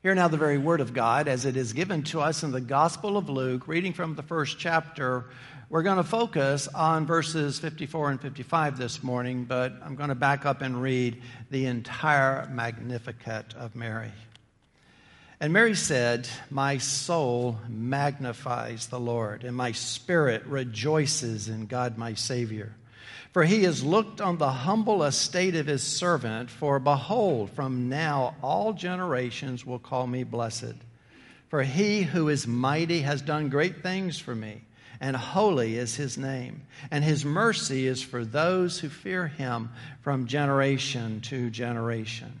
Hear now the very word of God as it is given to us in the Gospel of Luke, reading from the first chapter. We're going to focus on verses 54 and 55 this morning, but I'm going to back up and read the entire Magnificat of Mary. And Mary said, My soul magnifies the Lord, and my spirit rejoices in God my Savior for he has looked on the humble estate of his servant. For behold, from now all generations will call me blessed. For he who is mighty has done great things for me, and holy is his name. And his mercy is for those who fear him from generation to generation.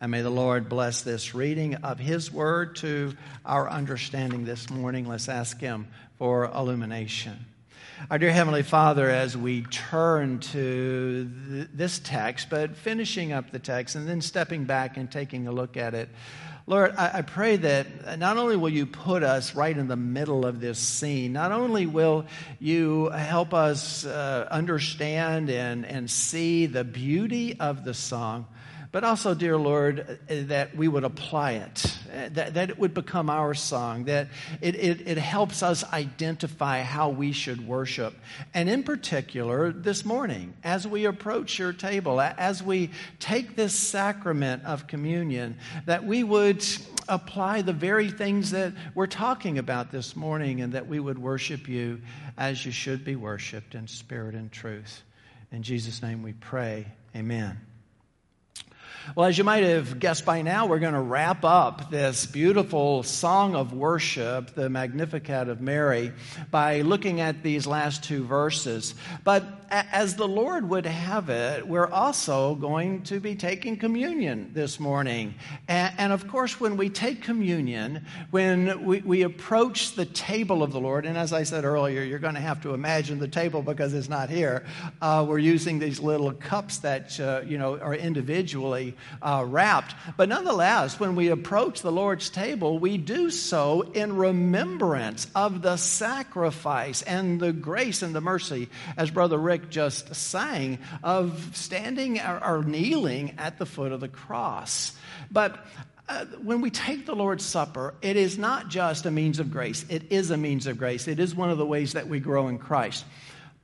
And may the Lord bless this reading of His Word to our understanding this morning. Let's ask Him for illumination. Our dear Heavenly Father, as we turn to th- this text, but finishing up the text and then stepping back and taking a look at it, Lord, I, I pray that not only will you put us right in the middle of this scene, not only will you help us uh, understand and, and see the beauty of the song, but also, dear Lord, uh, that we would apply it, uh, that, that it would become our song, that it, it, it helps us identify how we should worship. And in particular, this morning, as we approach your table, as we take this sacrament of communion, that we would apply the very things that we're talking about this morning and that we would worship you as you should be worshiped in spirit and truth. In Jesus' name we pray. Amen. Well, as you might have guessed by now, we're going to wrap up this beautiful song of worship, the Magnificat of Mary, by looking at these last two verses. But as the Lord would have it, we're also going to be taking communion this morning. And, of course, when we take communion, when we, we approach the table of the Lord, and as I said earlier, you're going to have to imagine the table because it's not here. Uh, we're using these little cups that, uh, you know, are individually uh, wrapped. But nonetheless, when we approach the Lord's table, we do so in remembrance of the sacrifice and the grace and the mercy, as Brother Rick just sang, of standing or, or kneeling at the foot of the cross. But uh, when we take the Lord's Supper, it is not just a means of grace. It is a means of grace. It is one of the ways that we grow in Christ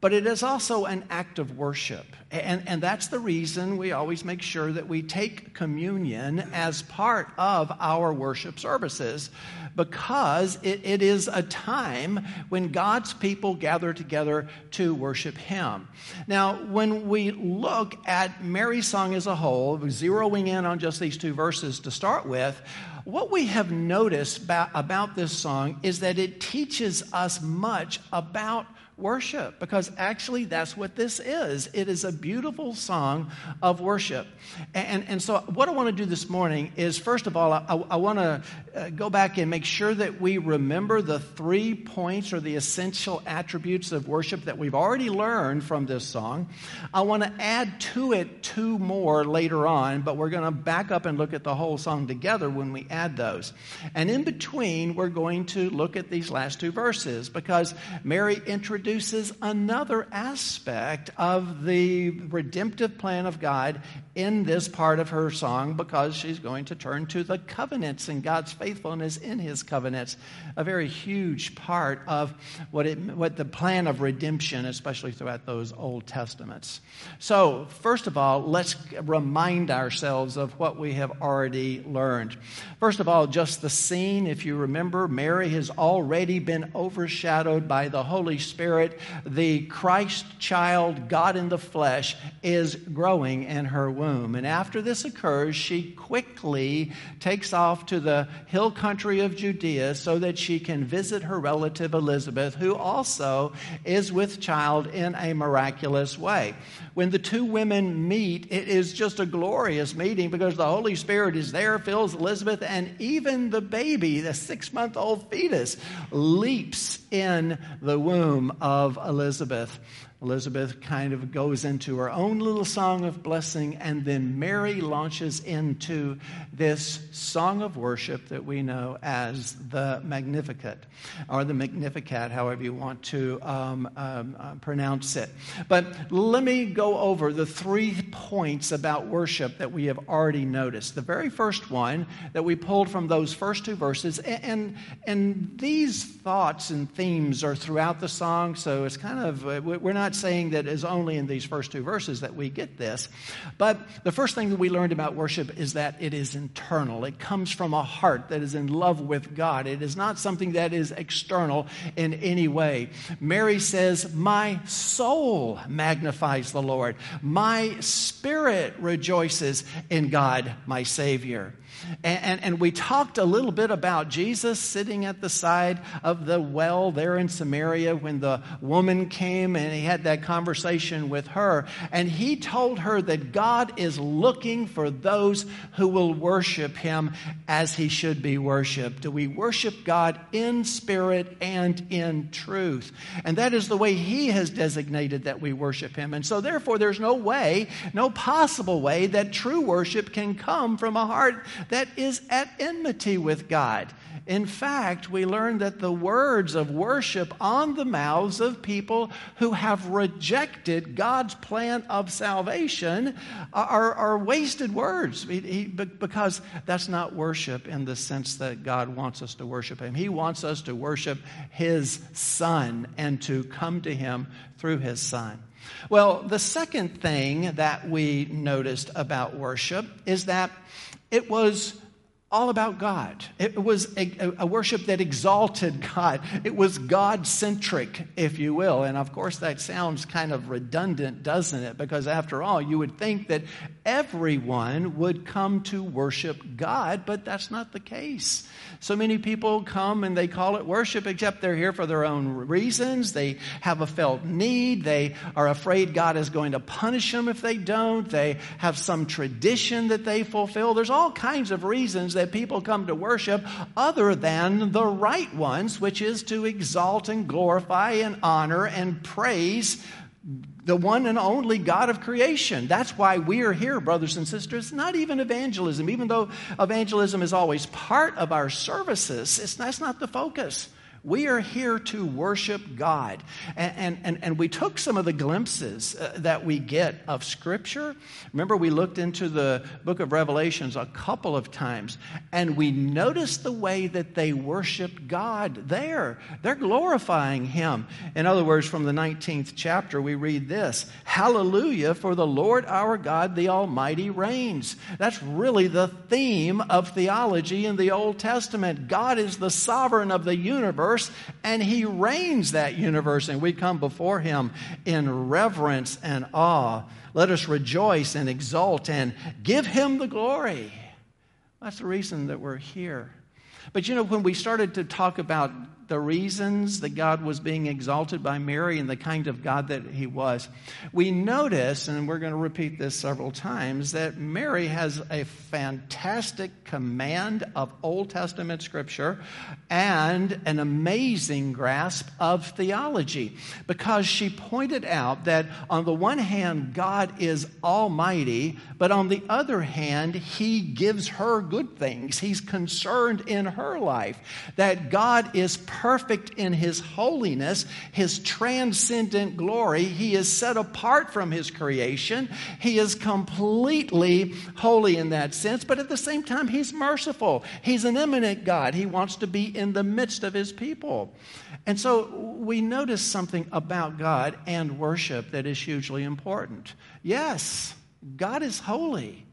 but it is also an act of worship. And, and that's the reason we always make sure that we take communion as part of our worship services, because it, it is a time when God's people gather together to worship Him. Now, when we look at Mary's song as a whole, zeroing in on just these two verses to start with, what we have noticed about, about this song is that it teaches us much about worship because actually that's what this is. It is a beautiful song of worship. And, and so, what I want to do this morning is first of all, I, I want to uh, go back and make sure that we remember the three points or the essential attributes of worship that we've already learned from this song. I want to add to it two more later on, but we're going to back up and look at the whole song together when we add those. And in between, we're going to look at these last two verses because Mary introduced introduces another aspect of the redemptive plan of God in this part of her song because she's going to turn to the covenants and God's faithfulness in his covenants, a very huge part of what, it, what the plan of redemption, especially throughout those Old Testaments. So, first of all, let's remind ourselves of what we have already learned. First of all, just the scene, if you remember, Mary has already been overshadowed by the Holy Spirit Spirit, the Christ child, God in the flesh, is growing in her womb. And after this occurs, she quickly takes off to the hill country of Judea so that she can visit her relative Elizabeth, who also is with child in a miraculous way. When the two women meet, it is just a glorious meeting because the Holy Spirit is there, fills Elizabeth, and even the baby, the six month old fetus, leaps in the womb of Elizabeth. Elizabeth kind of goes into her own little song of blessing, and then Mary launches into this song of worship that we know as the Magnificat, or the Magnificat, however you want to um, um, uh, pronounce it. But let me go over the three points about worship that we have already noticed. The very first one that we pulled from those first two verses, and, and, these thoughts and themes are throughout the song, so it's kind of, uh, we're not saying that it's only in these first two verses that we get this. But the first thing that we learned about worship is that it is internal. It comes from a heart that is in love with God. It is not something that is external in any way. Mary says, My soul magnifies the Lord, my spirit rejoices in God, my Savior. And, and, and, we talked a little bit about Jesus sitting at the side of the well there in Samaria when the woman came and he had that conversation with her. And he told her that God is looking for those who will worship him as he should be worshiped. Do we worship God in spirit and in truth? And that is the way he has designated that we worship him. And so, therefore, there's no way, no possible way that true worship can come from a heart that is at enmity with God. In fact, we learn that the words of worship on the mouths of people who have rejected God's plan of salvation are, are wasted words because that's not worship in the sense that God wants us to worship Him. He wants us to worship His Son and to come to Him through His Son. Well, the second thing that we noticed about worship is that it was all about God. It was a, a, worship that exalted God. It was God centric, if you will. And of course, that sounds kind of redundant, doesn't it? Because after all, you would think that everyone would come to worship God, but that's not the case. So many people come and they call it worship, except they're here for their own reasons. They have a felt need. They are afraid God is going to punish them if they don't. They have some tradition that they fulfill. There's all kinds of reasons that that people come to worship other than the right ones, which is to exalt and glorify and honor and praise the one and only God of creation. That's why we are here, brothers and sisters. Not even evangelism, even though evangelism is always part of our services, it's, that's not the focus. We are here to worship God. And, and, and we took some of the glimpses uh, that we get of Scripture. Remember, we looked into the book of Revelations a couple of times, and we noticed the way that they worship God there. They're glorifying Him. In other words, from the 19th chapter, we read this Hallelujah, for the Lord our God, the Almighty, reigns. That's really the theme of theology in the Old Testament. God is the sovereign of the universe universe, and He reigns that universe, and we come before Him in reverence and awe. Let us rejoice and exult and give Him the glory. That's the reason that we're here. But you know, when we started to talk about the reasons that God was being exalted by Mary and the kind of God that he was, we notice, and we're going to repeat this several times, that Mary has a fantastic command of Old Testament scripture and an amazing grasp of theology because she pointed out that on the one hand, God is almighty, but on the other hand, he gives her good things. He's concerned in her life that God is perfect in his holiness, his transcendent glory. He is set apart from his creation. He is completely holy in that sense, but at the same time, he's merciful. He's an immanent God. He wants to be in the midst of his people. And so we notice something about God and worship that is hugely important. Yes, God is holy.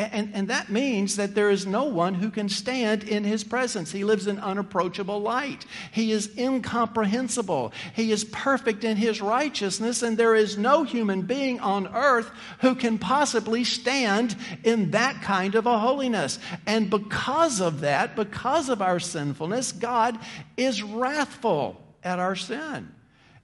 And, and that means that there is no one who can stand in his presence. He lives in unapproachable light. He is incomprehensible. He is perfect in his righteousness, and there is no human being on earth who can possibly stand in that kind of a holiness. And because of that, because of our sinfulness, God is wrathful at our sin.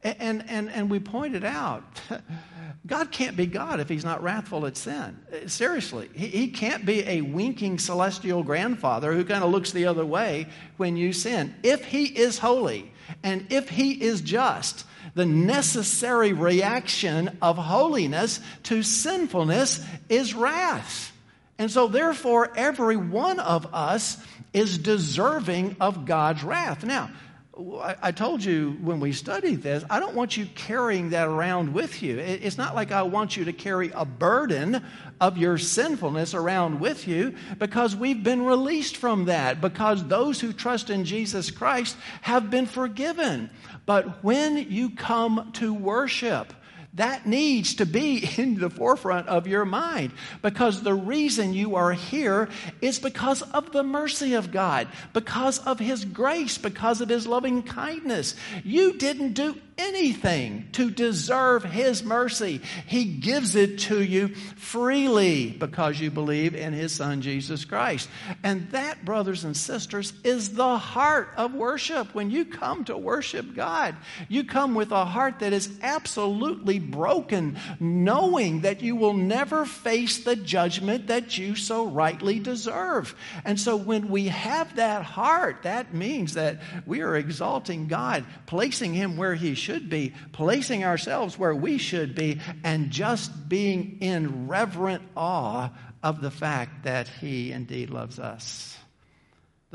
And, and, and we pointed out, God can't be God if he's not wrathful at sin. Uh, seriously, he, he can't be a winking celestial grandfather who kind of looks the other way when you sin. If he is holy and if he is just, the necessary reaction of holiness to sinfulness is wrath. And so, therefore, every one of us is deserving of God's wrath. Now, I told you when we studied this, I don't want you carrying that around with you. It's not like I want you to carry a burden of your sinfulness around with you because we've been released from that, because those who trust in Jesus Christ have been forgiven. But when you come to worship, that needs to be in the forefront of your mind because the reason you are here is because of the mercy of God, because of His grace, because of His loving kindness. You didn't do anything to deserve His mercy. He gives it to you freely because you believe in His Son, Jesus Christ. And that, brothers and sisters, is the heart of worship. When you come to worship God, you come with a heart that is absolutely broken, knowing that you will never face the judgment that you so rightly deserve. And so when we have that heart, that means that we are exalting God, placing Him where He should be, placing ourselves where we should be, and just being in reverent awe of the fact that He indeed loves us.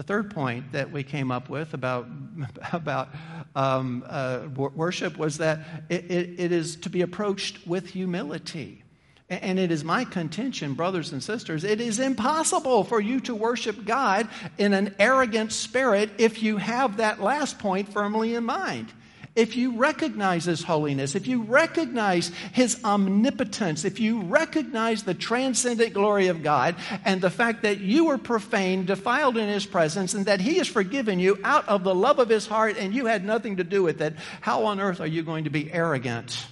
The third point that we came up with about, about um, uh, worship was that it, it, it is to be approached with humility. And it is my contention, brothers and sisters, it is impossible for you to worship God in an arrogant spirit if you have that last point firmly in mind if you recognize His holiness, if you recognize His omnipotence, if you recognize the transcendent glory of God and the fact that you were profane, defiled in His presence, and that He has forgiven you out of the love of His heart and you had nothing to do with it, how on earth are you going to be arrogant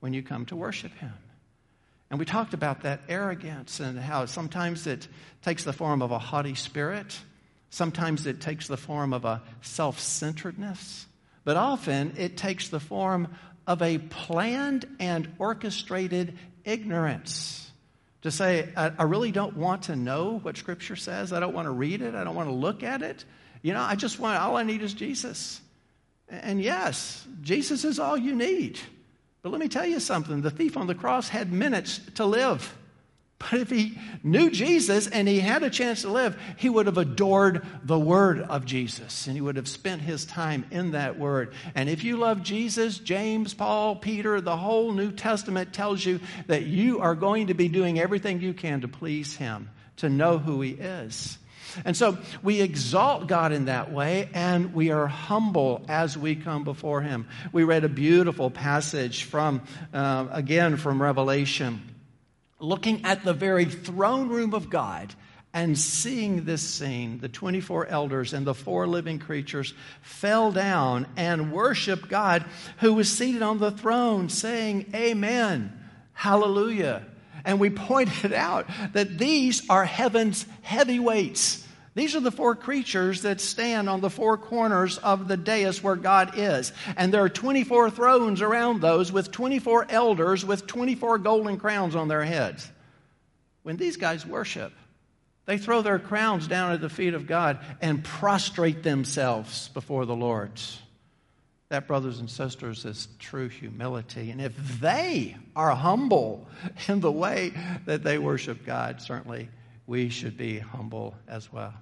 when you come to worship Him? And we talked about that arrogance and how sometimes it takes the form of a haughty spirit, sometimes it takes the form of a self centeredness but often it takes the form of a planned and orchestrated ignorance. To say, I, I, really don't want to know what Scripture says. I don't want to read it. I don't want to look at it. You know, I just want, all I need is Jesus. And yes, Jesus is all you need. But let me tell you something the thief on the cross had minutes to live. But if he knew Jesus and he had a chance to live, he would have adored the word of Jesus and he would have spent his time in that word. And if you love Jesus, James, Paul, Peter, the whole New Testament tells you that you are going to be doing everything you can to please him, to know who he is. And so we exalt God in that way, and we are humble as we come before Him. We read a beautiful passage from, uh, again, from Revelation looking at the very throne room of God and seeing this scene, the 24 elders and the four living creatures fell down and worshiped God who was seated on the throne, saying, Amen, Hallelujah. And we pointed out that these are heaven's heavyweights. These are the four creatures that stand on the four corners of the dais where God is. And there are 24 thrones around those with 24 elders with 24 golden crowns on their heads. When these guys worship, they throw their crowns down at the feet of God and prostrate themselves before the Lord. That, brothers and sisters, is true humility. And if they are humble in the way that they worship God, certainly we should be humble as well.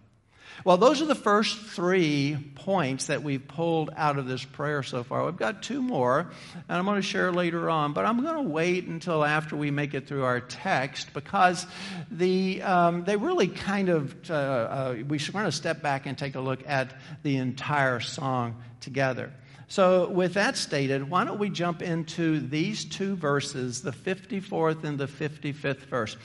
Well, those are the first three points that we've pulled out of this prayer so far. We've got two more, and I'm going to share later on, but I'm going to wait until after we make it through our text because the, um, they really kind of, uh, uh, we should want to step back and take a look at the entire song together. So, with that stated, why don't we jump into these two verses, the 54th and the 55th verse?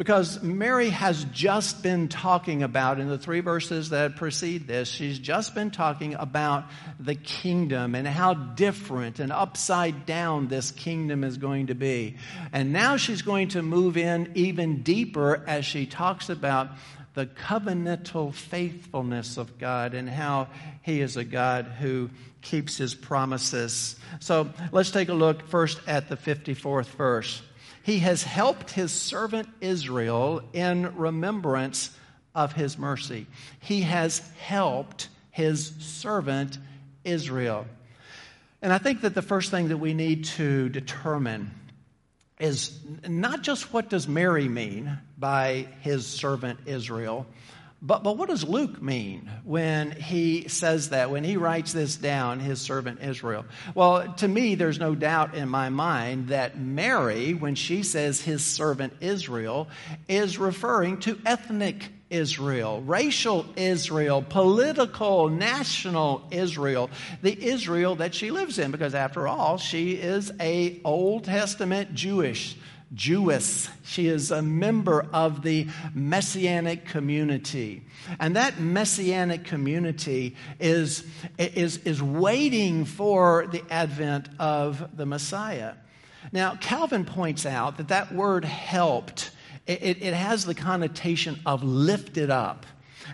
Because Mary has just been talking about, in the three verses that precede this, she's just been talking about the kingdom and how different and upside down this kingdom is going to be. And now she's going to move in even deeper as she talks about the covenantal faithfulness of God and how He is a God who keeps His promises. So let's take a look first at the 54th verse. He has helped his servant Israel in remembrance of his mercy. He has helped his servant Israel. And I think that the first thing that we need to determine is not just what does Mary mean by his servant Israel, but, but what does Luke mean when he says that, when he writes this down, his servant Israel? Well, to me, there's no doubt in my mind that Mary, when she says his servant Israel, is referring to ethnic Israel, racial Israel, political, national Israel, the Israel that she lives in, because after all, she is a Old Testament Jewish Jewess. She is a member of the Messianic community. And that Messianic community is, is, is waiting for the advent of the Messiah. Now, Calvin points out that that word helped, it, it has the connotation of lifted up.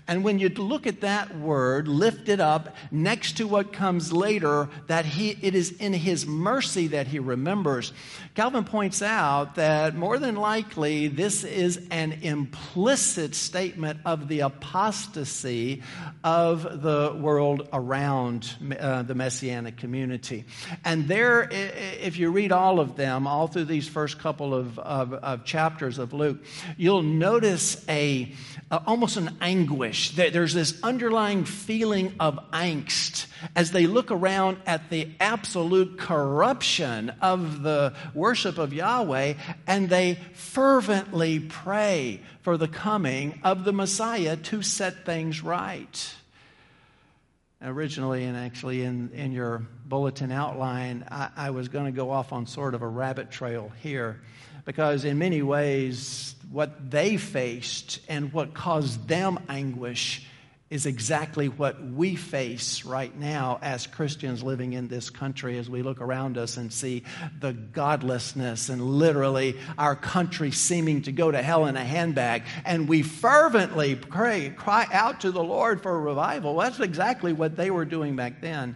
And when you look at that word, lifted up, next to what comes later, that he, it is in his mercy that he remembers. Calvin points out that more than likely this is an implicit statement of the apostasy of the world around uh, the Messianic community. And there, if you read all of them, all through these first couple of, of, of chapters of Luke, you'll notice a, a almost an anguish. There's this underlying feeling of angst as they look around at the absolute corruption of the worship of Yahweh and they fervently pray for the coming of the Messiah to set things right. Originally, and actually in, in your bulletin outline, I, I was going to go off on sort of a rabbit trail here because, in many ways, what they faced and what caused them anguish is exactly what we face right now as Christians living in this country as we look around us and see the godlessness and literally our country seeming to go to hell in a handbag. And we fervently pray, cry out to the Lord for revival. That's exactly what they were doing back then.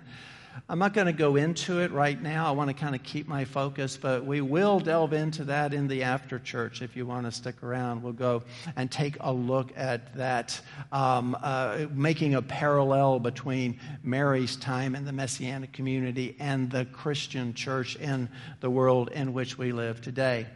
I'm not going to go into it right now. I want to kind of keep my focus, but we will delve into that in the after church. If you want to stick around, we'll go and take a look at that, um, uh, making a parallel between Mary's time in the Messianic community and the Christian church in the world in which we live today.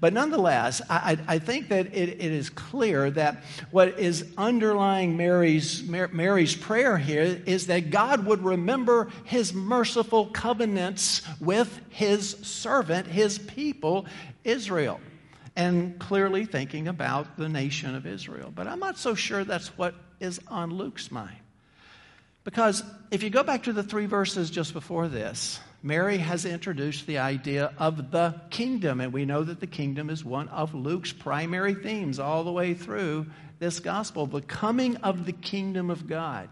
But nonetheless, I, I think that it, it is clear that what is underlying Mary's, Mary's prayer here is that God would remember his merciful covenants with his servant, his people, Israel. And clearly thinking about the nation of Israel. But I'm not so sure that's what is on Luke's mind. Because if you go back to the three verses just before this, Mary has introduced the idea of the kingdom, and we know that the kingdom is one of Luke's primary themes all the way through this gospel the coming of the kingdom of God.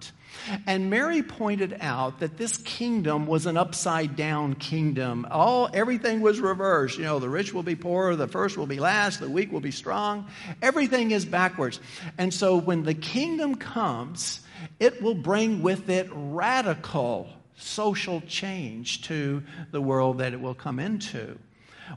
And Mary pointed out that this kingdom was an upside down kingdom. All everything was reversed. You know, the rich will be poor, the first will be last, the weak will be strong. Everything is backwards. And so when the kingdom comes, it will bring with it radical social change to the world that it will come into.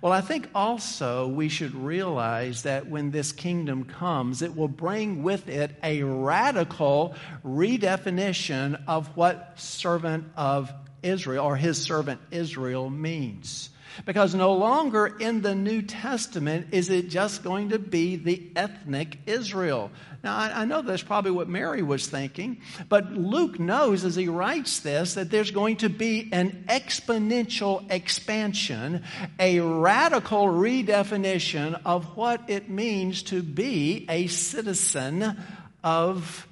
Well, I think also we should realize that when this kingdom comes, it will bring with it a radical redefinition of what servant of Israel or his servant Israel means. Because no longer in the New Testament is it just going to be the ethnic Israel. Now, I, I know that's probably what Mary was thinking, but Luke knows as he writes this that there's going to be an exponential expansion, a radical redefinition of what it means to be a citizen of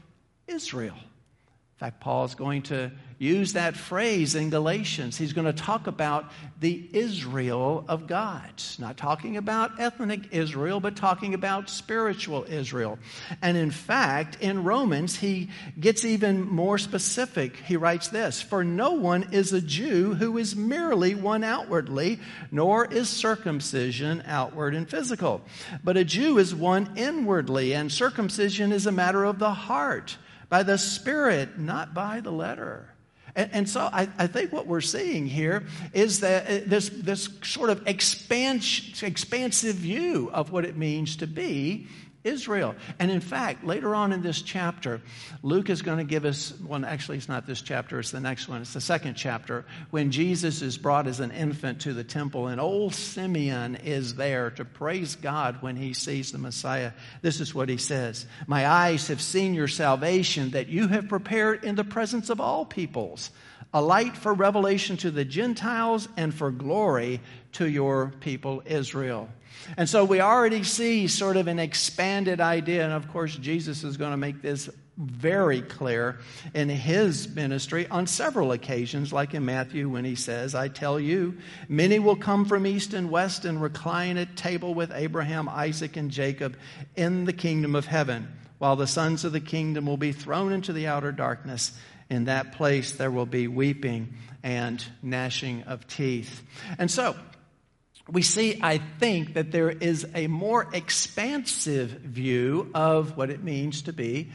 Israel. In fact, Paul is going to use that phrase in Galatians. He's going to talk about the Israel of God. Not talking about ethnic Israel, but talking about spiritual Israel. And in fact, in Romans, he gets even more specific. He writes this For no one is a Jew who is merely one outwardly, nor is circumcision outward and physical. But a Jew is one inwardly, and circumcision is a matter of the heart, by the Spirit, not by the letter. And, and so I, I, think what we're seeing here is that uh, this, this sort of expansive view of what it means to be Israel. And in fact, later on in this chapter, Luke is going to give us, well, actually, it's not this chapter, it's the next one. It's the second chapter, when Jesus is brought as an infant to the temple, and old Simeon is there to praise God when he sees the Messiah. This is what he says My eyes have seen your salvation that you have prepared in the presence of all peoples, a light for revelation to the Gentiles and for glory to your people Israel. And so we already see sort of an expanded idea. And of course, Jesus is going to make this very clear in his ministry on several occasions, like in Matthew when he says, I tell you, many will come from east and west and recline at table with Abraham, Isaac, and Jacob in the kingdom of heaven, while the sons of the kingdom will be thrown into the outer darkness. In that place there will be weeping and gnashing of teeth. And so, we see, I think, that there is a more expansive view of what it means to be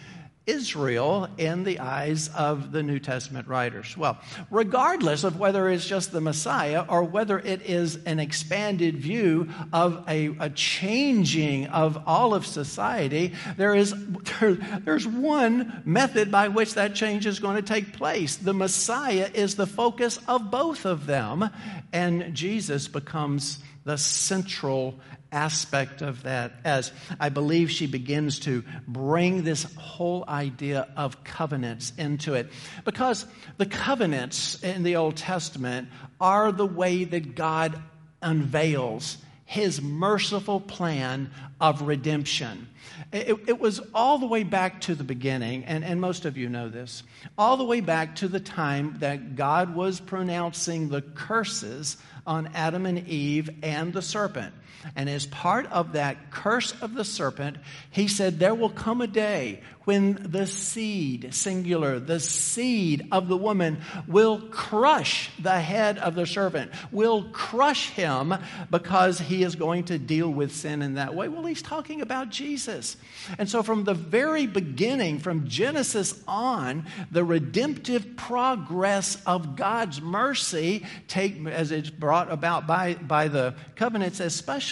Israel in the eyes of the New Testament writers. Well, regardless of whether it's just the Messiah or whether it is an expanded view of a, a changing of all of society, there is there, there's one method by which that change is going to take place. The Messiah is the focus of both of them, and Jesus becomes the central aspect of that as I believe she begins to bring this whole idea of covenants into it. Because the covenants in the Old Testament are the way that God unveils his merciful plan of redemption. It, it, was all the way back to the beginning, and, and most of you know this, all the way back to the time that God was pronouncing the curses on Adam and Eve and the serpent. And as part of that curse of the serpent, he said, There will come a day when the seed, singular, the seed of the woman will crush the head of the serpent, will crush him because he is going to deal with sin in that way. Well, he's talking about Jesus. And so, from the very beginning, from Genesis on, the redemptive progress of God's mercy, take, as it's brought about by, by the covenants especially,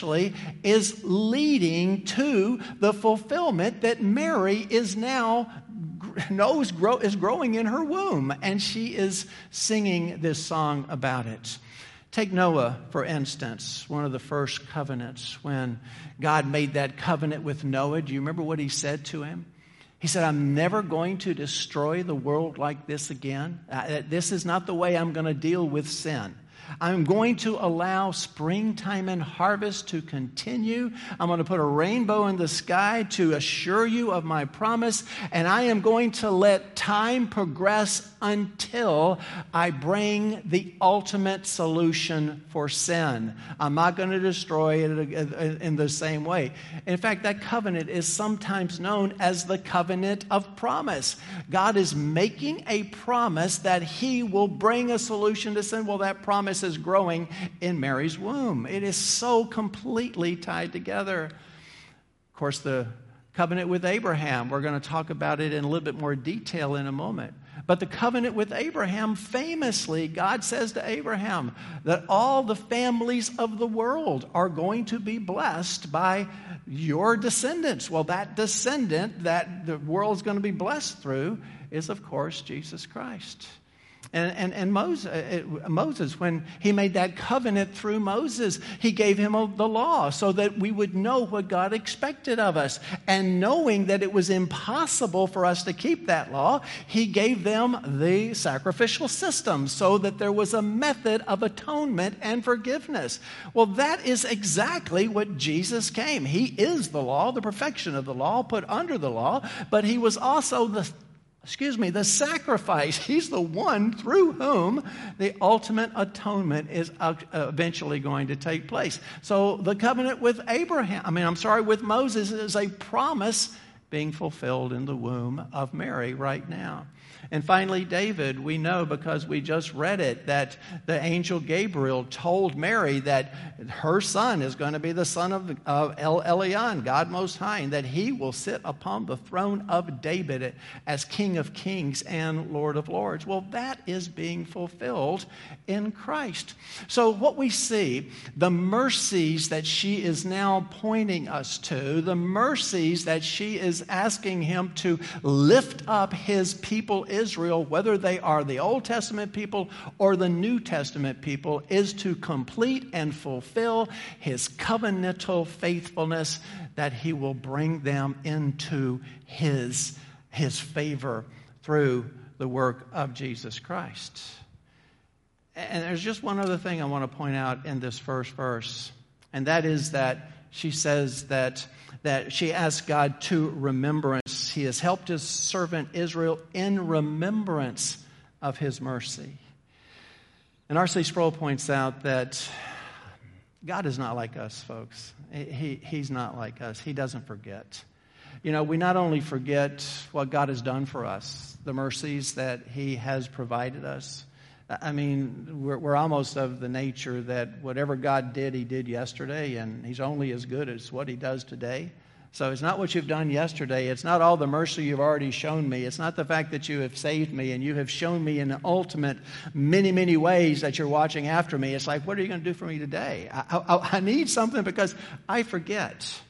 is leading to the fulfillment that Mary is now now knows grow, is growing in her womb, and she is singing this song about it. Take Noah, for instance, one of the first covenants, when God made that covenant with Noah. Do you remember what he said to him? He said, I'm never going to destroy the world like this again. Uh, this is not the way I'm going to deal with sin. I'm going to allow springtime and harvest to continue. I'm going to put a rainbow in the sky to assure you of my promise. And I am going to let time progress until I bring the ultimate solution for sin. I'm not going to destroy it uh, in the same way. In fact, that covenant is sometimes known as the covenant of promise. God is making a promise that He will bring a solution to sin. Well, that promise is growing in Mary's womb. It is so completely tied together. Of course, the covenant with Abraham, we're going to talk about it in a little bit more detail in a moment. But the covenant with Abraham, famously, God says to Abraham that all the families of the world are going to be blessed by your descendants. Well, that descendant that the world's going to be blessed through is, of course, Jesus Christ. And, and, and Moses, uh, Moses, when he made that covenant through Moses, he gave him the law so that we would know what God expected of us. And knowing that it was impossible for us to keep that law, he gave them the sacrificial system so that there was a method of atonement and forgiveness. Well, that is exactly what Jesus came. He is the law, the perfection of the law, put under the law, but he was also the excuse me, the sacrifice. He's the one through whom the ultimate atonement is uh, eventually going to take place. So the covenant with Abraham, I mean, I'm sorry, with Moses is a promise being fulfilled in the womb of Mary right now. And finally, David, we know because we just read it that the angel Gabriel told Mary that her son is going to be the son of, El Elyon, God Most High, and that he will sit upon the throne of David as King of Kings and Lord of Lords. Well, that is being fulfilled in Christ. So, what we see, the mercies that she is now pointing us to, the mercies that she is asking him to lift up his people Israel, whether they are the Old Testament people or the New Testament people, is to complete and fulfill his covenantal faithfulness that he will bring them into his, his favor through the work of Jesus Christ. And there's just one other thing I want to point out in this first verse, and that is that she says that, that she asks God to remembrance. He has helped his servant Israel in remembrance of his mercy. And R.C. Sproul points out that God is not like us, folks. He, he's not like us. He doesn't forget. You know, we not only forget what God has done for us, the mercies that He has provided us, I mean, we're, we're, almost of the nature that whatever God did, He did yesterday, and He's only as good as what He does today. So it's not what you've done yesterday. It's not all the mercy you've already shown me. It's not the fact that you have saved me and you have shown me in the ultimate many, many ways that you're watching after me. It's like, what are you going to do for me today? I, I, I need something because I forget.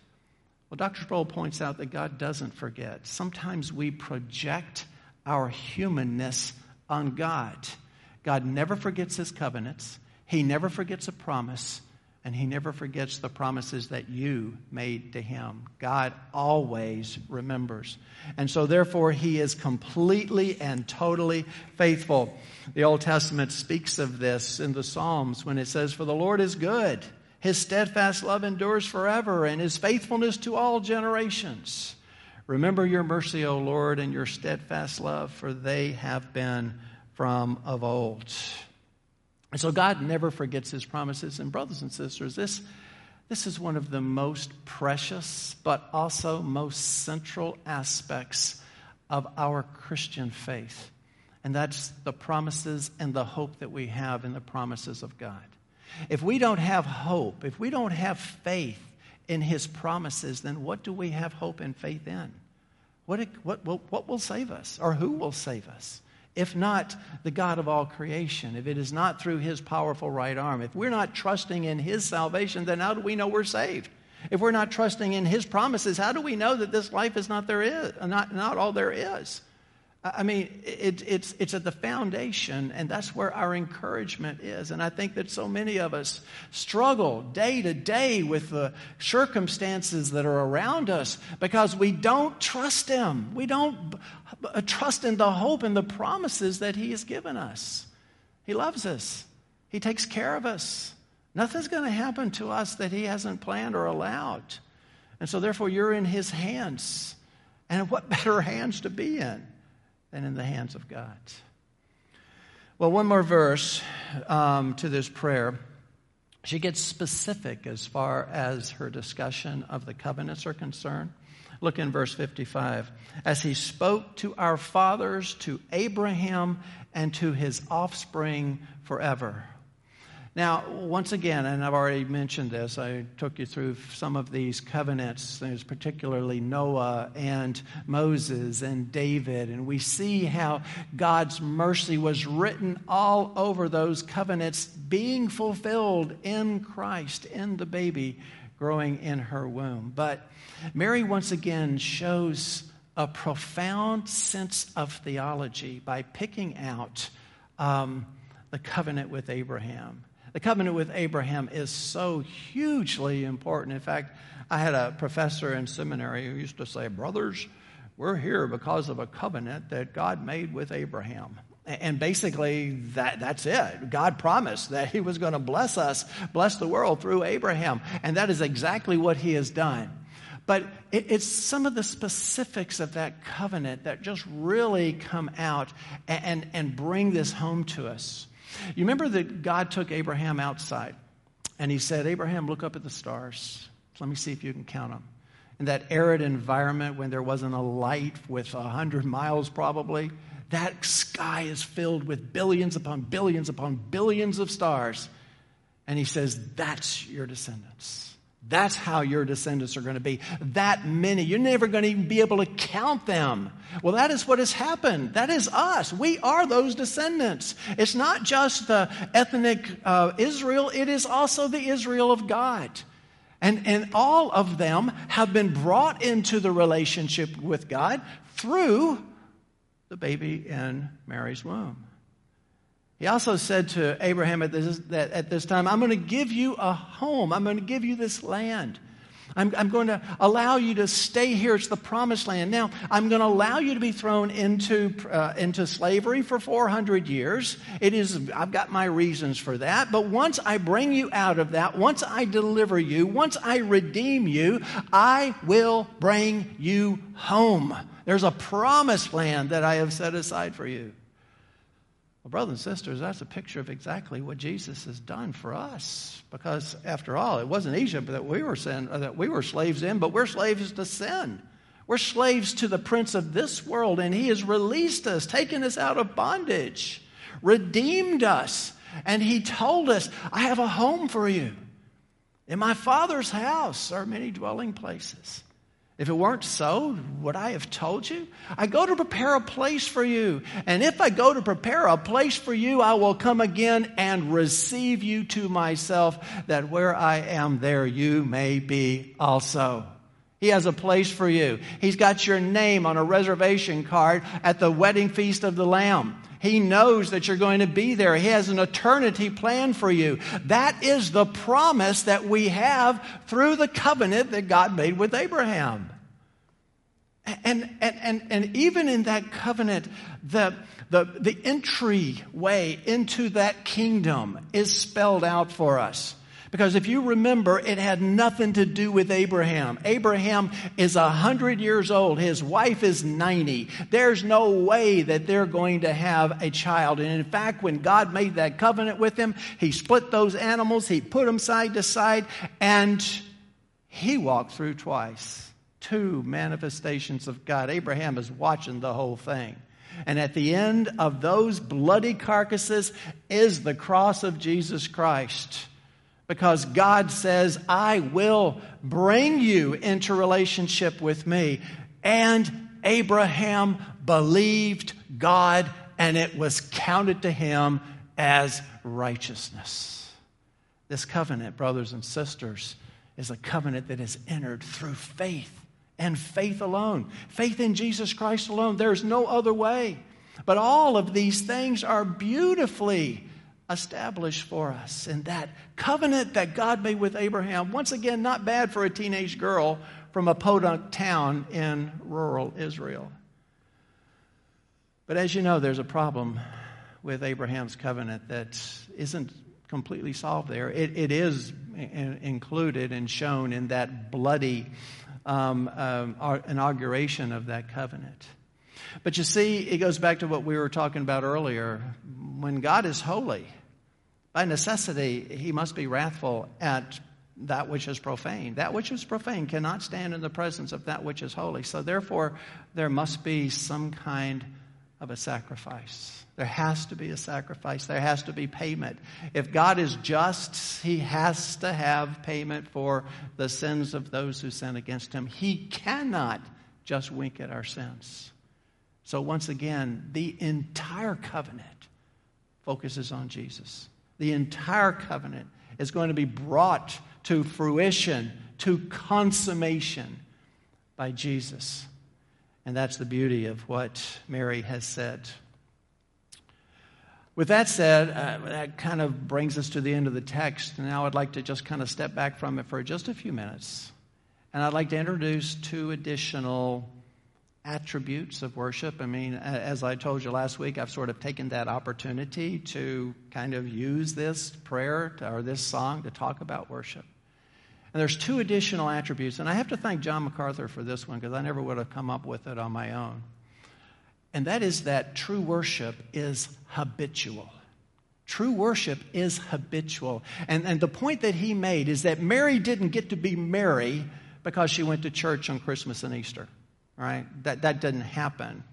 Well, Dr. Sproul points out that God doesn't forget. Sometimes we project our humanness on God. God never forgets his covenants, he never forgets a promise, and he never forgets the promises that you made to him. God always remembers. And so, therefore, he is completely and totally faithful. The Old Testament speaks of this in the Psalms when it says, For the Lord is good. His steadfast love endures forever, and his faithfulness to all generations. Remember your mercy, O Lord, and your steadfast love, for they have been from of old. And so God never forgets his promises. And, brothers and sisters, this, this is one of the most precious, but also most central aspects of our Christian faith. And that's the promises and the hope that we have in the promises of God. If we don't have hope, if we don't have faith in his promises, then what do we have hope and faith in? What, what, what will save us or who will save us? If not the God of all creation, if it is not through his powerful right arm, if we're not trusting in his salvation, then how do we know we're saved? If we're not trusting in his promises, how do we know that this life is not there is not, not all there is? I mean, it, it's, it's at the foundation, and that's where our encouragement is. And I think that so many of us struggle day to day with the circumstances that are around us because we don't trust Him. We don't uh, trust in the hope and the promises that He has given us. He loves us, He takes care of us. Nothing's going to happen to us that He hasn't planned or allowed. And so, therefore, you're in His hands. And what better hands to be in? Than in the hands of God. Well, one more verse um, to this prayer. She gets specific as far as her discussion of the covenants are concerned. Look in verse 55. As he spoke to our fathers, to Abraham, and to his offspring forever. Now, once again, and I've already mentioned this, I took you through some of these covenants. There's particularly Noah and Moses and David, and we see how God's mercy was written all over those covenants being fulfilled in Christ, in the baby growing in her womb. But Mary once again shows a profound sense of theology by picking out um, the covenant with Abraham. The covenant with Abraham is so hugely important. In fact, I had a professor in seminary who used to say, Brothers, we're here because of a covenant that God made with Abraham. And basically, that, that's it. God promised that He was going to bless us, bless the world through Abraham. And that is exactly what He has done. But it, it's some of the specifics of that covenant that just really come out and, and, and bring this home to us. You remember that God took Abraham outside and he said, Abraham, look up at the stars. Let me see if you can count them. In that arid environment when there wasn't a light with a hundred miles probably, that sky is filled with billions upon billions upon billions of stars. And he says, That's your descendants. That's how your descendants are going to be. That many. You're never going to even be able to count them. Well, that is what has happened. That is us. We are those descendants. It's not just the ethnic uh, Israel, it is also the Israel of God. And, and all of them have been brought into the relationship with God through the baby in Mary's womb. He also said to Abraham at this, that at this time, I'm going to give you a home. I'm going to give you this land. I'm, I'm, going to allow you to stay here. It's the promised land. Now, I'm going to allow you to be thrown into, uh, into slavery for 400 years. It is, I've got my reasons for that. But once I bring you out of that, once I deliver you, once I redeem you, I will bring you home. There's a promised land that I have set aside for you. Well, brothers and sisters, that's a picture of exactly what Jesus has done for us. Because after all, it wasn't Egypt that we were sin, uh, that we were slaves in, but we're slaves to sin. We're slaves to the prince of this world, and he has released us, taken us out of bondage, redeemed us, and he told us, I have a home for you. In my father's house are many dwelling places. If it weren't so, would I have told you? I go to prepare a place for you. And if I go to prepare a place for you, I will come again and receive you to myself, that where I am, there you may be also. He has a place for you. He's got your name on a reservation card at the wedding feast of the Lamb. He knows that you're going to be there. He has an eternity plan for you. That is the promise that we have through the covenant that God made with Abraham. And, and, and, and even in that covenant, the, the, the entryway into that kingdom is spelled out for us. Because if you remember, it had nothing to do with Abraham. Abraham is a hundred years old. His wife is 90. There's no way that they're going to have a child. And in fact, when God made that covenant with him, he split those animals, he put them side to side, and he walked through twice. Two manifestations of God. Abraham is watching the whole thing. And at the end of those bloody carcasses is the cross of Jesus Christ because God says, I will bring you into relationship with me. And Abraham believed God, and it was counted to him as righteousness. This covenant, brothers and sisters, is a covenant that is entered through faith and faith alone. Faith in Jesus Christ alone. There's no other way. But all of these things are beautifully established for us. And that covenant that God made with Abraham, once again, not bad for a teenage girl from a podunk town in rural Israel. But as you know, there's a problem with Abraham's covenant that isn't completely solved there. it, it is in, included and shown in that bloody um, um, inauguration of that covenant. But you see, it goes back to what we were talking about earlier. When God is holy, by necessity, he must be wrathful at that which is profane. That which is profane cannot stand in the presence of that which is holy. So, therefore, there must be some kind of a sacrifice. There has to be a sacrifice. There has to be payment. If God is just, He has to have payment for the sins of those who sin against Him. He cannot just wink at our sins. So, once again, the entire covenant focuses on Jesus. The entire covenant is going to be brought to fruition, to consummation by Jesus. And that's the beauty of what Mary has said. With that said, uh, that kind of brings us to the end of the text. Now I'd like to just kind of step back from it for just a few minutes. And I'd like to introduce two additional attributes of worship. I mean, as I told you last week, I've sort of taken that opportunity to kind of use this prayer to, or this song to talk about worship. And there's two additional attributes. And I have to thank John MacArthur for this one because I never would have come up with it on my own. And that is that true worship is habitual. True worship is habitual. And, and the point that he made is that Mary didn't get to be Mary because she went to church on Christmas and Easter, right? That, that didn't happen.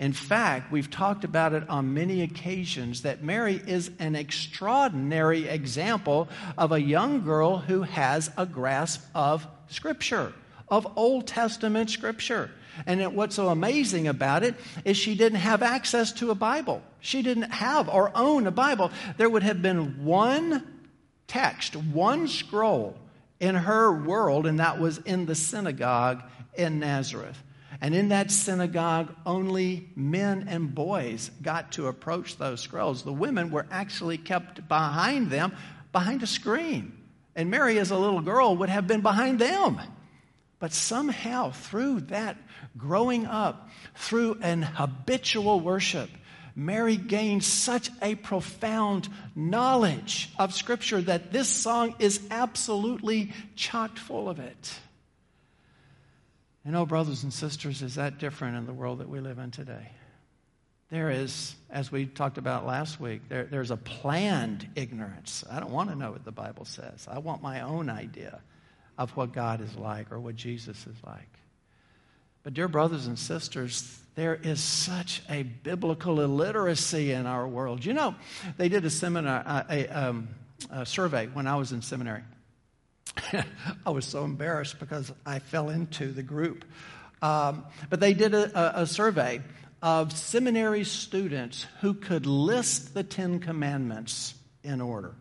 In fact, we've talked about it on many occasions that Mary is an extraordinary example of a young girl who has a grasp of Scripture, of Old Testament Scripture. And what's so amazing about it is she didn't have access to a Bible. She didn't have or own a Bible. There would have been one text, one scroll in her world, and that was in the synagogue in Nazareth. And in that synagogue, only men and boys got to approach those scrolls. The women were actually kept behind them, behind a screen. And Mary, as a little girl, would have been behind them. But somehow, through that growing up, through an habitual worship, Mary gained such a profound knowledge of Scripture that this song is absolutely chock full of it. You know, brothers and sisters, is that different in the world that we live in today? There is, as we talked about last week, there, there's a planned ignorance. I don't want to know what the Bible says. I want my own idea of what God is like or what Jesus is like. But, dear brothers and sisters, there is such a biblical illiteracy in our world. You know, they did a seminar, uh, a, um, a survey when I was in seminary. I was so embarrassed because I fell into the group. Um, but they did a, a, survey of seminary students who could list the Ten Commandments in order.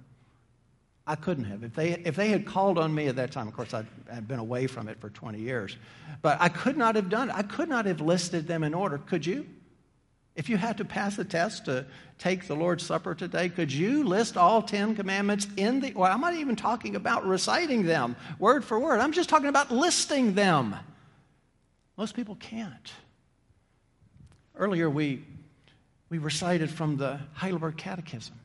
I couldn't have. If they, if they had called on me at that time, of course, I'd, I'd been away from it for 20 years, but I could not have done it. I could not have listed them in order. Could you? If you had to pass a test to take the Lord's Supper today, could you list all 10 commandments in the, well, I'm not even talking about reciting them word for word. I'm just talking about listing them. Most people can't. Earlier, we, we recited from the Heidelberg Catechism.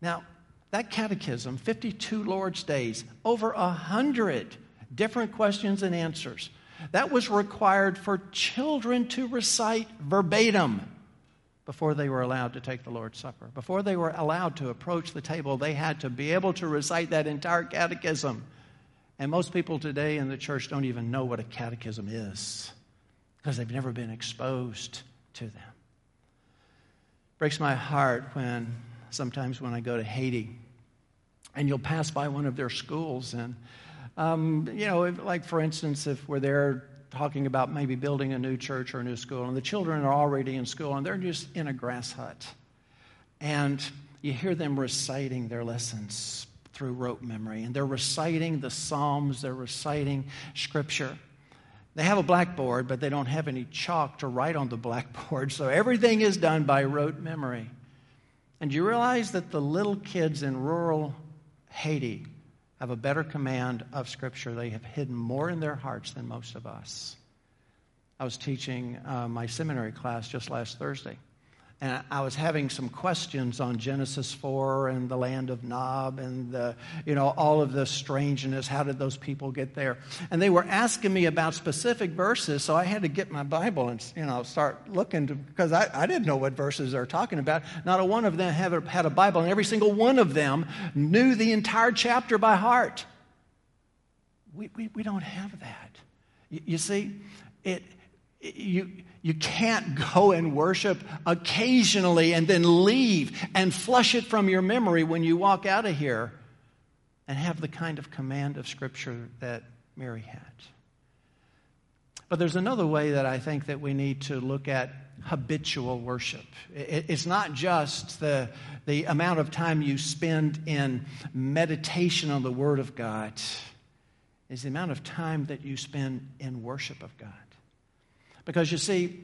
Now, that catechism, 52 Lord's days, over a hundred different questions and answers. That was required for children to recite verbatim before they were allowed to take the Lord's Supper. Before they were allowed to approach the table, they had to be able to recite that entire catechism. And most people today in the church don't even know what a catechism is because they've never been exposed to them. Breaks my heart when sometimes when I go to Haiti and you'll pass by one of their schools and um, you know, like for instance, if we're there talking about maybe building a new church or a new school, and the children are already in school and they're just in a grass hut. And you hear them reciting their lessons through rote memory, and they're reciting the Psalms, they're reciting Scripture. They have a blackboard, but they don't have any chalk to write on the blackboard, so everything is done by rote memory. And you realize that the little kids in rural Haiti have a better command of Scripture. They have hidden more in their hearts than most of us. I was teaching uh, my seminary class just last Thursday, and I was having some questions on Genesis 4 and the land of Nod and the, you know, all of the strangeness. How did those people get there? And they were asking me about specific verses, so I had to get my Bible and, you know, start looking to, because I, I didn't know what verses they're talking about. Not a one of them had a, had a Bible, and every single one of them knew the entire chapter by heart. We, we, we don't have that. You, you see, it, you, you can't go and worship occasionally and then leave and flush it from your memory when you walk out of here and have the kind of command of Scripture that Mary had. But there's another way that I think that we need to look at habitual worship. It's not just the, the amount of time you spend in meditation on the Word of God, it's the amount of time that you spend in worship of God. Because you see,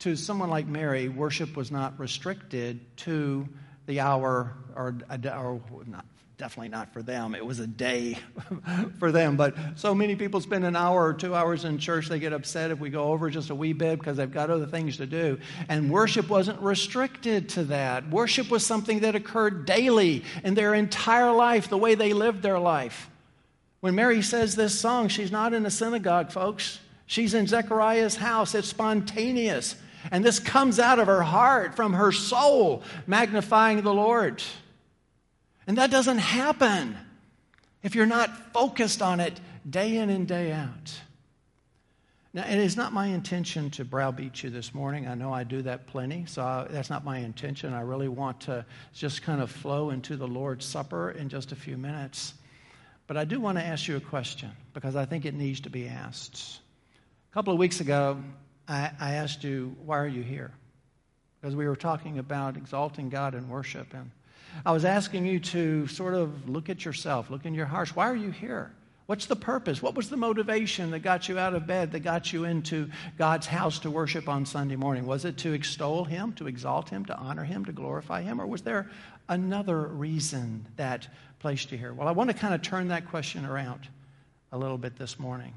to someone like Mary, worship was not restricted to the hour or, or not, definitely not for them. It was a day for them. But so many people spend an hour or two hours in church, they get upset if we go over just a wee bit because they've got other things to do. And worship wasn't restricted to that. Worship was something that occurred daily in their entire life, the way they lived their life. When Mary says this song, she's not in a synagogue, folks. She's in Zechariah's house. It's spontaneous. And this comes out of her heart, from her soul, magnifying the Lord. And that doesn't happen if you're not focused on it day in and day out. Now, it is not my intention to browbeat you this morning. I know I do that plenty, so I, that's not my intention. I really want to just kind of flow into the Lord's Supper in just a few minutes. But I do want to ask you a question because I think it needs to be asked. A couple of weeks ago, I, I asked you, Why are you here? Because we were talking about exalting God in worship. And I was asking you to sort of look at yourself, look in your hearts. Why are you here? What's the purpose? What was the motivation that got you out of bed, that got you into God's house to worship on Sunday morning? Was it to extol Him, to exalt Him, to honor Him, to glorify Him? Or was there another reason that placed you here? Well, I want to kind of turn that question around a little bit this morning.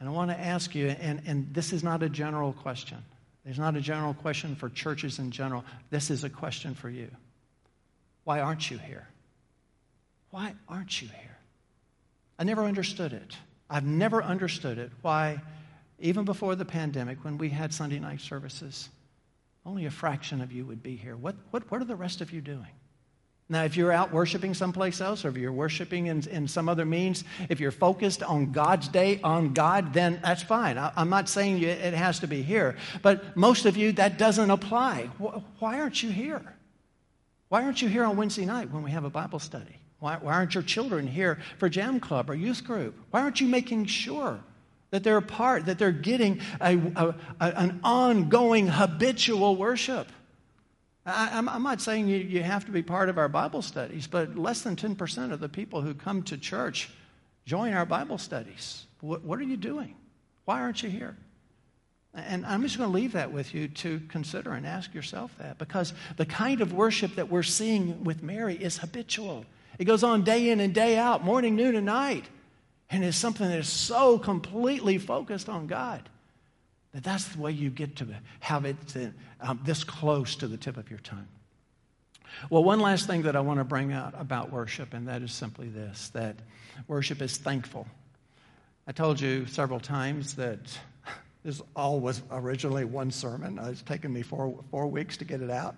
And I want to ask you, and, and this is not a general question. It's not a general question for churches in general. This is a question for you. Why aren't you here? Why aren't you here? I never understood it. I've never understood it. Why, even before the pandemic, when we had Sunday night services, only a fraction of you would be here. What, what, what are the rest of you doing? Now, if you're out worshiping someplace else, or if you're worshiping in, in some other means, if you're focused on God's day, on God, then that's fine. I, am not saying you, it has to be here. But most of you, that doesn't apply. Why aren't you here? Why aren't you here on Wednesday night when we have a Bible study? Why, why aren't your children here for Jam Club or youth group? Why aren't you making sure that they're a part, that they're getting a, a, a, an ongoing habitual worship? I, am not saying you, you have to be part of our Bible studies, but less than 10% of the people who come to church join our Bible studies. What, what are you doing? Why aren't you here? And I'm just going to leave that with you to consider and ask yourself that because the kind of worship that we're seeing with Mary is habitual. It goes on day in and day out, morning, noon, and night. And it's something that is so completely focused on God that that's the way you get to have it to, um, this close to the tip of your tongue. Well, one last thing that I want to bring out about worship, and that is simply this that worship is thankful. I told you several times that this all was originally one sermon. It's taken me four, four weeks to get it out.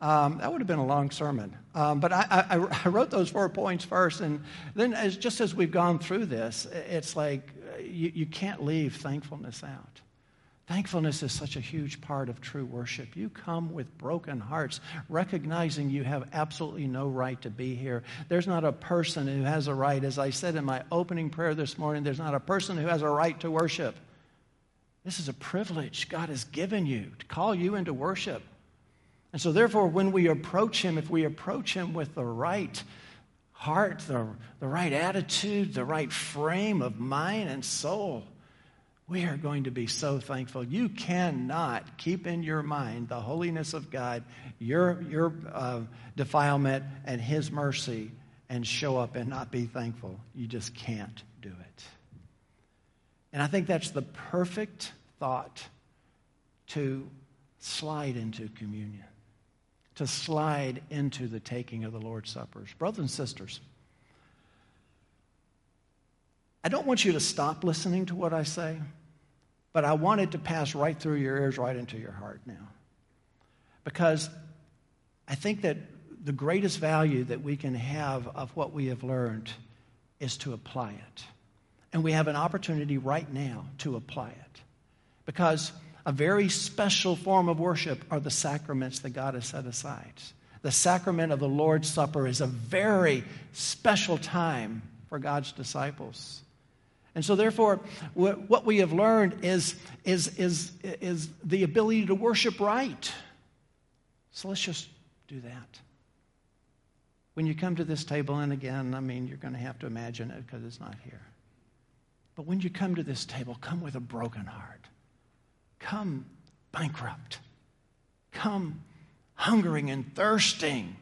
Um, that would have been a long sermon. Um, but I, I, I, wrote those four points first, and then as, just as we've gone through this, it's like uh, you, you can't leave thankfulness out. Thankfulness is such a huge part of true worship. You come with broken hearts, recognizing you have absolutely no right to be here. There's not a person who has a right. As I said in my opening prayer this morning, there's not a person who has a right to worship. This is a privilege God has given you to call you into worship. And so, therefore, when we approach Him, if we approach Him with the right heart, the, the right attitude, the right frame of mind and soul, we are going to be so thankful. You cannot keep in your mind the holiness of God, your, your uh, defilement, and His mercy, and show up and not be thankful. You just can't do it. And I think that's the perfect thought to slide into communion to slide into the taking of the Lord's Suppers. Brothers and sisters, I don't want you to stop listening to what I say, but I want it to pass right through your ears, right into your heart now. Because I think that the greatest value that we can have of what we have learned is to apply it. And we have an opportunity right now to apply it. Because a very special form of worship are the sacraments that God has set aside. The sacrament of the Lord's Supper is a very special time for God's disciples. And so, therefore, what we have learned is, is, is, is the ability to worship right. So let's just do that. When you come to this table, and again, I mean, you're going to have to imagine it because it's not here. But when you come to this table, come with a broken heart. Come bankrupt. Come hungering and thirsting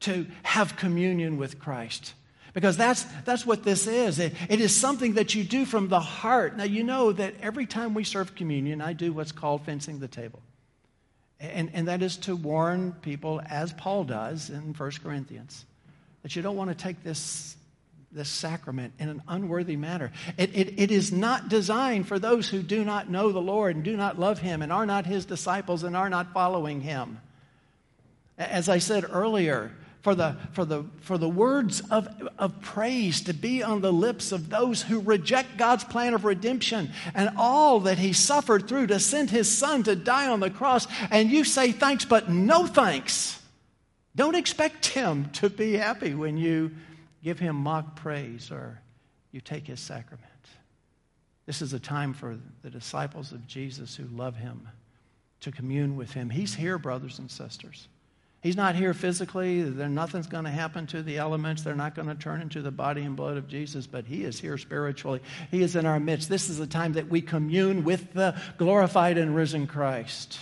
to have communion with Christ. Because that's, that's what this is. It, it is something that you do from the heart. Now, you know that every time we serve communion, I do what's called fencing the table. And, and that is to warn people, as Paul does in 1 Corinthians, that you don't want to take this this sacrament in an unworthy manner. It, it, it is not designed for those who do not know the Lord and do not love Him and are not His disciples and are not following Him. As I said earlier, for the, for the, for the words of, of praise to be on the lips of those who reject God's plan of redemption and all that He suffered through to send His Son to die on the cross, and you say thanks, but no thanks. Don't expect Him to be happy when you give Him mock praise or you take His sacrament. This is a time for the disciples of Jesus who love Him to commune with Him. He's here, brothers and sisters. He's not here physically. There, nothing's going to happen to the elements. They're not going to turn into the body and blood of Jesus, but He is here spiritually. He is in our midst. This is the time that we commune with the glorified and risen Christ.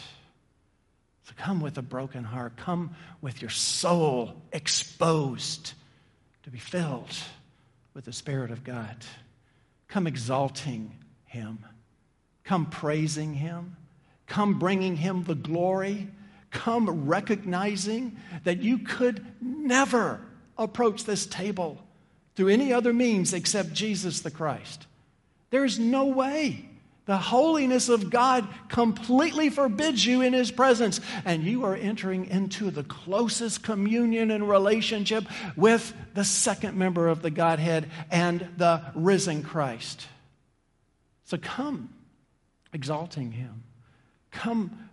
So come with a broken heart. Come with your soul exposed to be filled with the Spirit of God. Come exalting Him. Come praising Him. Come bringing Him the glory come recognizing that you could never approach this table through any other means except Jesus the Christ. There's no way. The holiness of God completely forbids you in His presence, and you are entering into the closest communion and relationship with the second member of the Godhead and the risen Christ. So come exalting Him. Come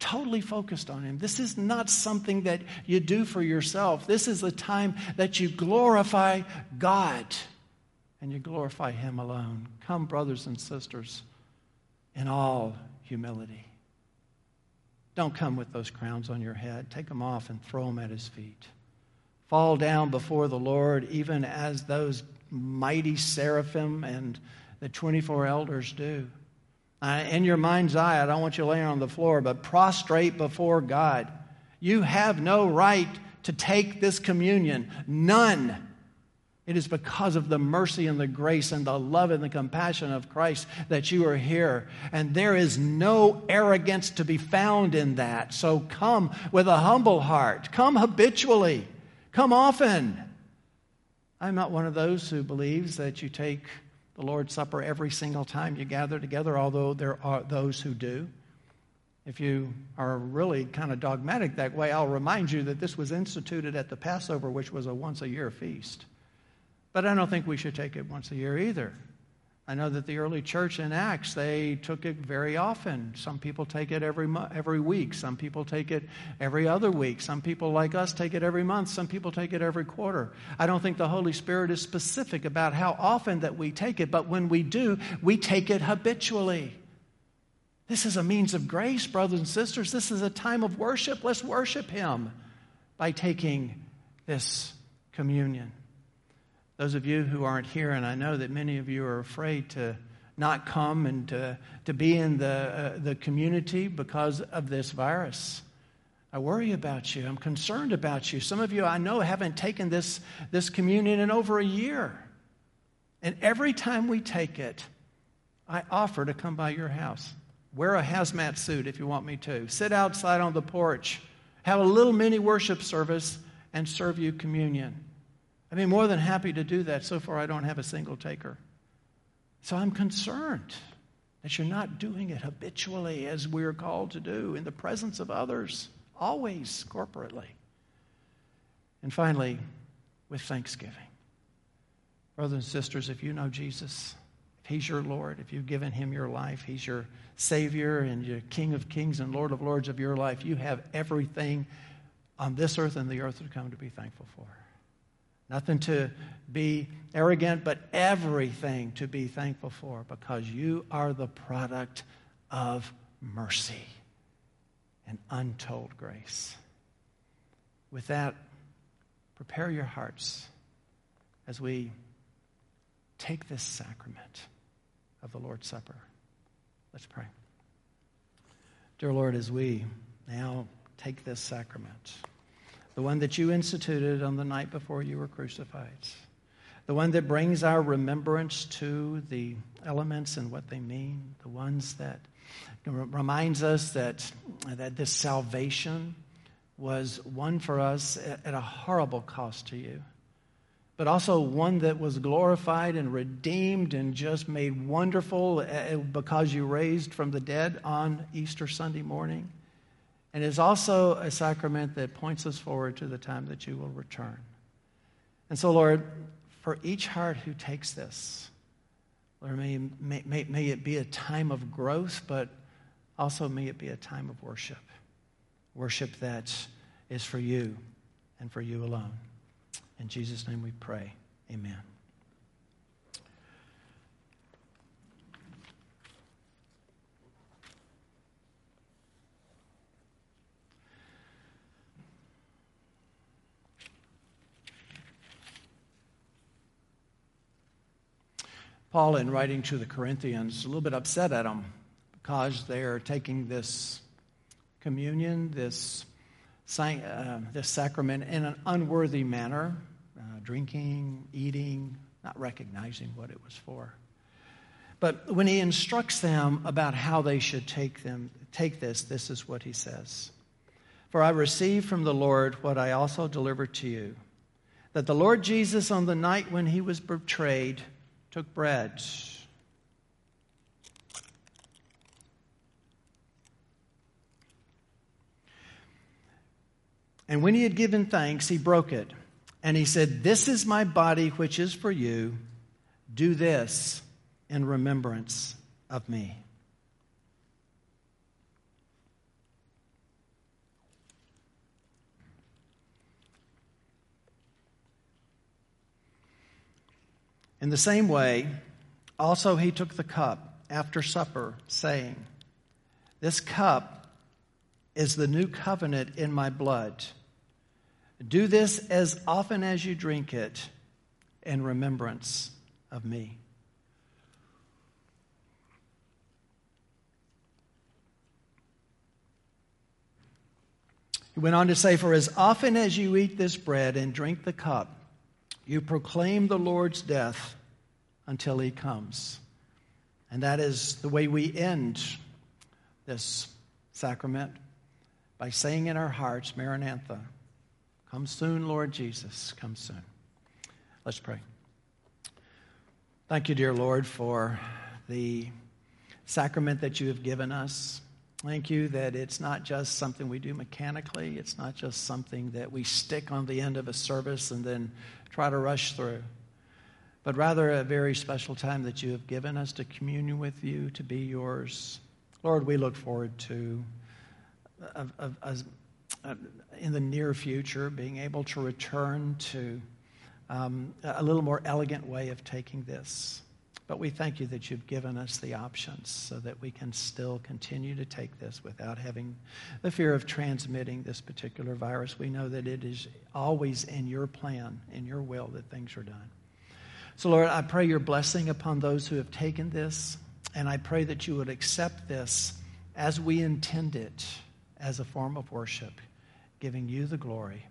totally focused on Him. This is not something that you do for yourself. This is the time that you glorify God and you glorify Him alone. Come, brothers and sisters, in all humility. Don't come with those crowns on your head. Take them off and throw them at His feet. Fall down before the Lord, even as those mighty seraphim and the 24 elders do. Uh, in your mind's eye, I don't want you laying on the floor, but prostrate before God. You have no right to take this communion. None. It is because of the mercy and the grace and the love and the compassion of Christ that you are here. And there is no arrogance to be found in that. So come with a humble heart. Come habitually. Come often. I'm not one of those who believes that you take the Lord's Supper every single time you gather together, although there are those who do. If you are really kind of dogmatic that way, I'll remind you that this was instituted at the Passover, which was a once a year feast. But I don't think we should take it once a year either. I know that the early church in Acts, they took it very often. Some people take it every, mo- every week. Some people take it every other week. Some people, like us, take it every month. Some people take it every quarter. I don't think the Holy Spirit is specific about how often that we take it, but when we do, we take it habitually. This is a means of grace, brothers and sisters. This is a time of worship. Let's worship Him by taking this communion. Those of you who aren't here, and I know that many of you are afraid to not come and to, to be in the, uh, the community because of this virus. I worry about you. I'm concerned about you. Some of you I know haven't taken this, this communion in over a year. And every time we take it, I offer to come by your house. Wear a hazmat suit if you want me to. Sit outside on the porch. Have a little mini worship service and serve you communion. I'd be more than happy to do that. So far, I don't have a single taker. So I'm concerned that you're not doing it habitually as we're called to do in the presence of others, always corporately. And finally, with thanksgiving. Brothers and sisters, if you know Jesus, if He's your Lord, if you've given Him your life, He's your Savior and your King of kings and Lord of lords of your life, you have everything on this earth and the earth to come to be thankful for. Nothing to be arrogant, but everything to be thankful for because you are the product of mercy and untold grace. With that, prepare your hearts as we take this sacrament of the Lord's Supper. Let's pray. Dear Lord, as we now take this sacrament, the one that you instituted on the night before you were crucified, the one that brings our remembrance to the elements and what they mean, the ones that reminds us that, that this salvation was won for us at a horrible cost to you. but also one that was glorified and redeemed and just made wonderful uh, because you raised from the dead on Easter Sunday morning. And is also a sacrament that points us forward to the time that you will return. And so, Lord, for each heart who takes this, Lord, may, may, may, may it be a time of growth, but also may it be a time of worship. Worship that is for you and for you alone. In Jesus' name we pray. Amen. Paul, in writing to the Corinthians, is a little bit upset at them because they're taking this communion, this, uh, this sacrament, in an unworthy manner drinking, eating, not recognizing what it was for. But when he instructs them about how they should take, them, take this, this is what he says For I received from the Lord what I also delivered to you that the Lord Jesus, on the night when he was betrayed, took bread. And when he had given thanks, he broke it and he said, This is my body, which is for you. Do this in remembrance of me. In the same way, also he took the cup after supper, saying, This cup is the new covenant in my blood. Do this as often as you drink it in remembrance of me. He went on to say, For as often as you eat this bread and drink the cup, you proclaim the Lord's death until he comes. And that is the way we end this sacrament by saying in our hearts, Maranatha. Come soon, Lord Jesus. Come soon. Let's pray. Thank you, dear Lord, for the sacrament that you have given us. Thank you that it's not just something we do mechanically, it's not just something that we stick on the end of a service and then try to rush through, but rather a very special time that you have given us to commune with you, to be yours. Lord, we look forward to in the near future, being able to return to um, a little more elegant way of taking this. But we thank you that you've given us the options so that we can still continue to take this without having the fear of transmitting this particular virus. We know that it is always in your plan, in your will, that things are done. So, Lord, I pray your blessing upon those who have taken this, and I pray that you would accept this as we intend it as a form of worship giving you the glory,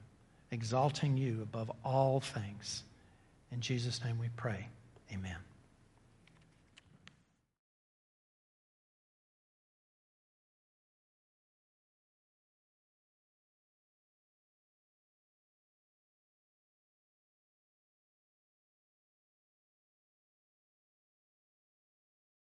exalting you above all things. In Jesus' name we pray. Amen.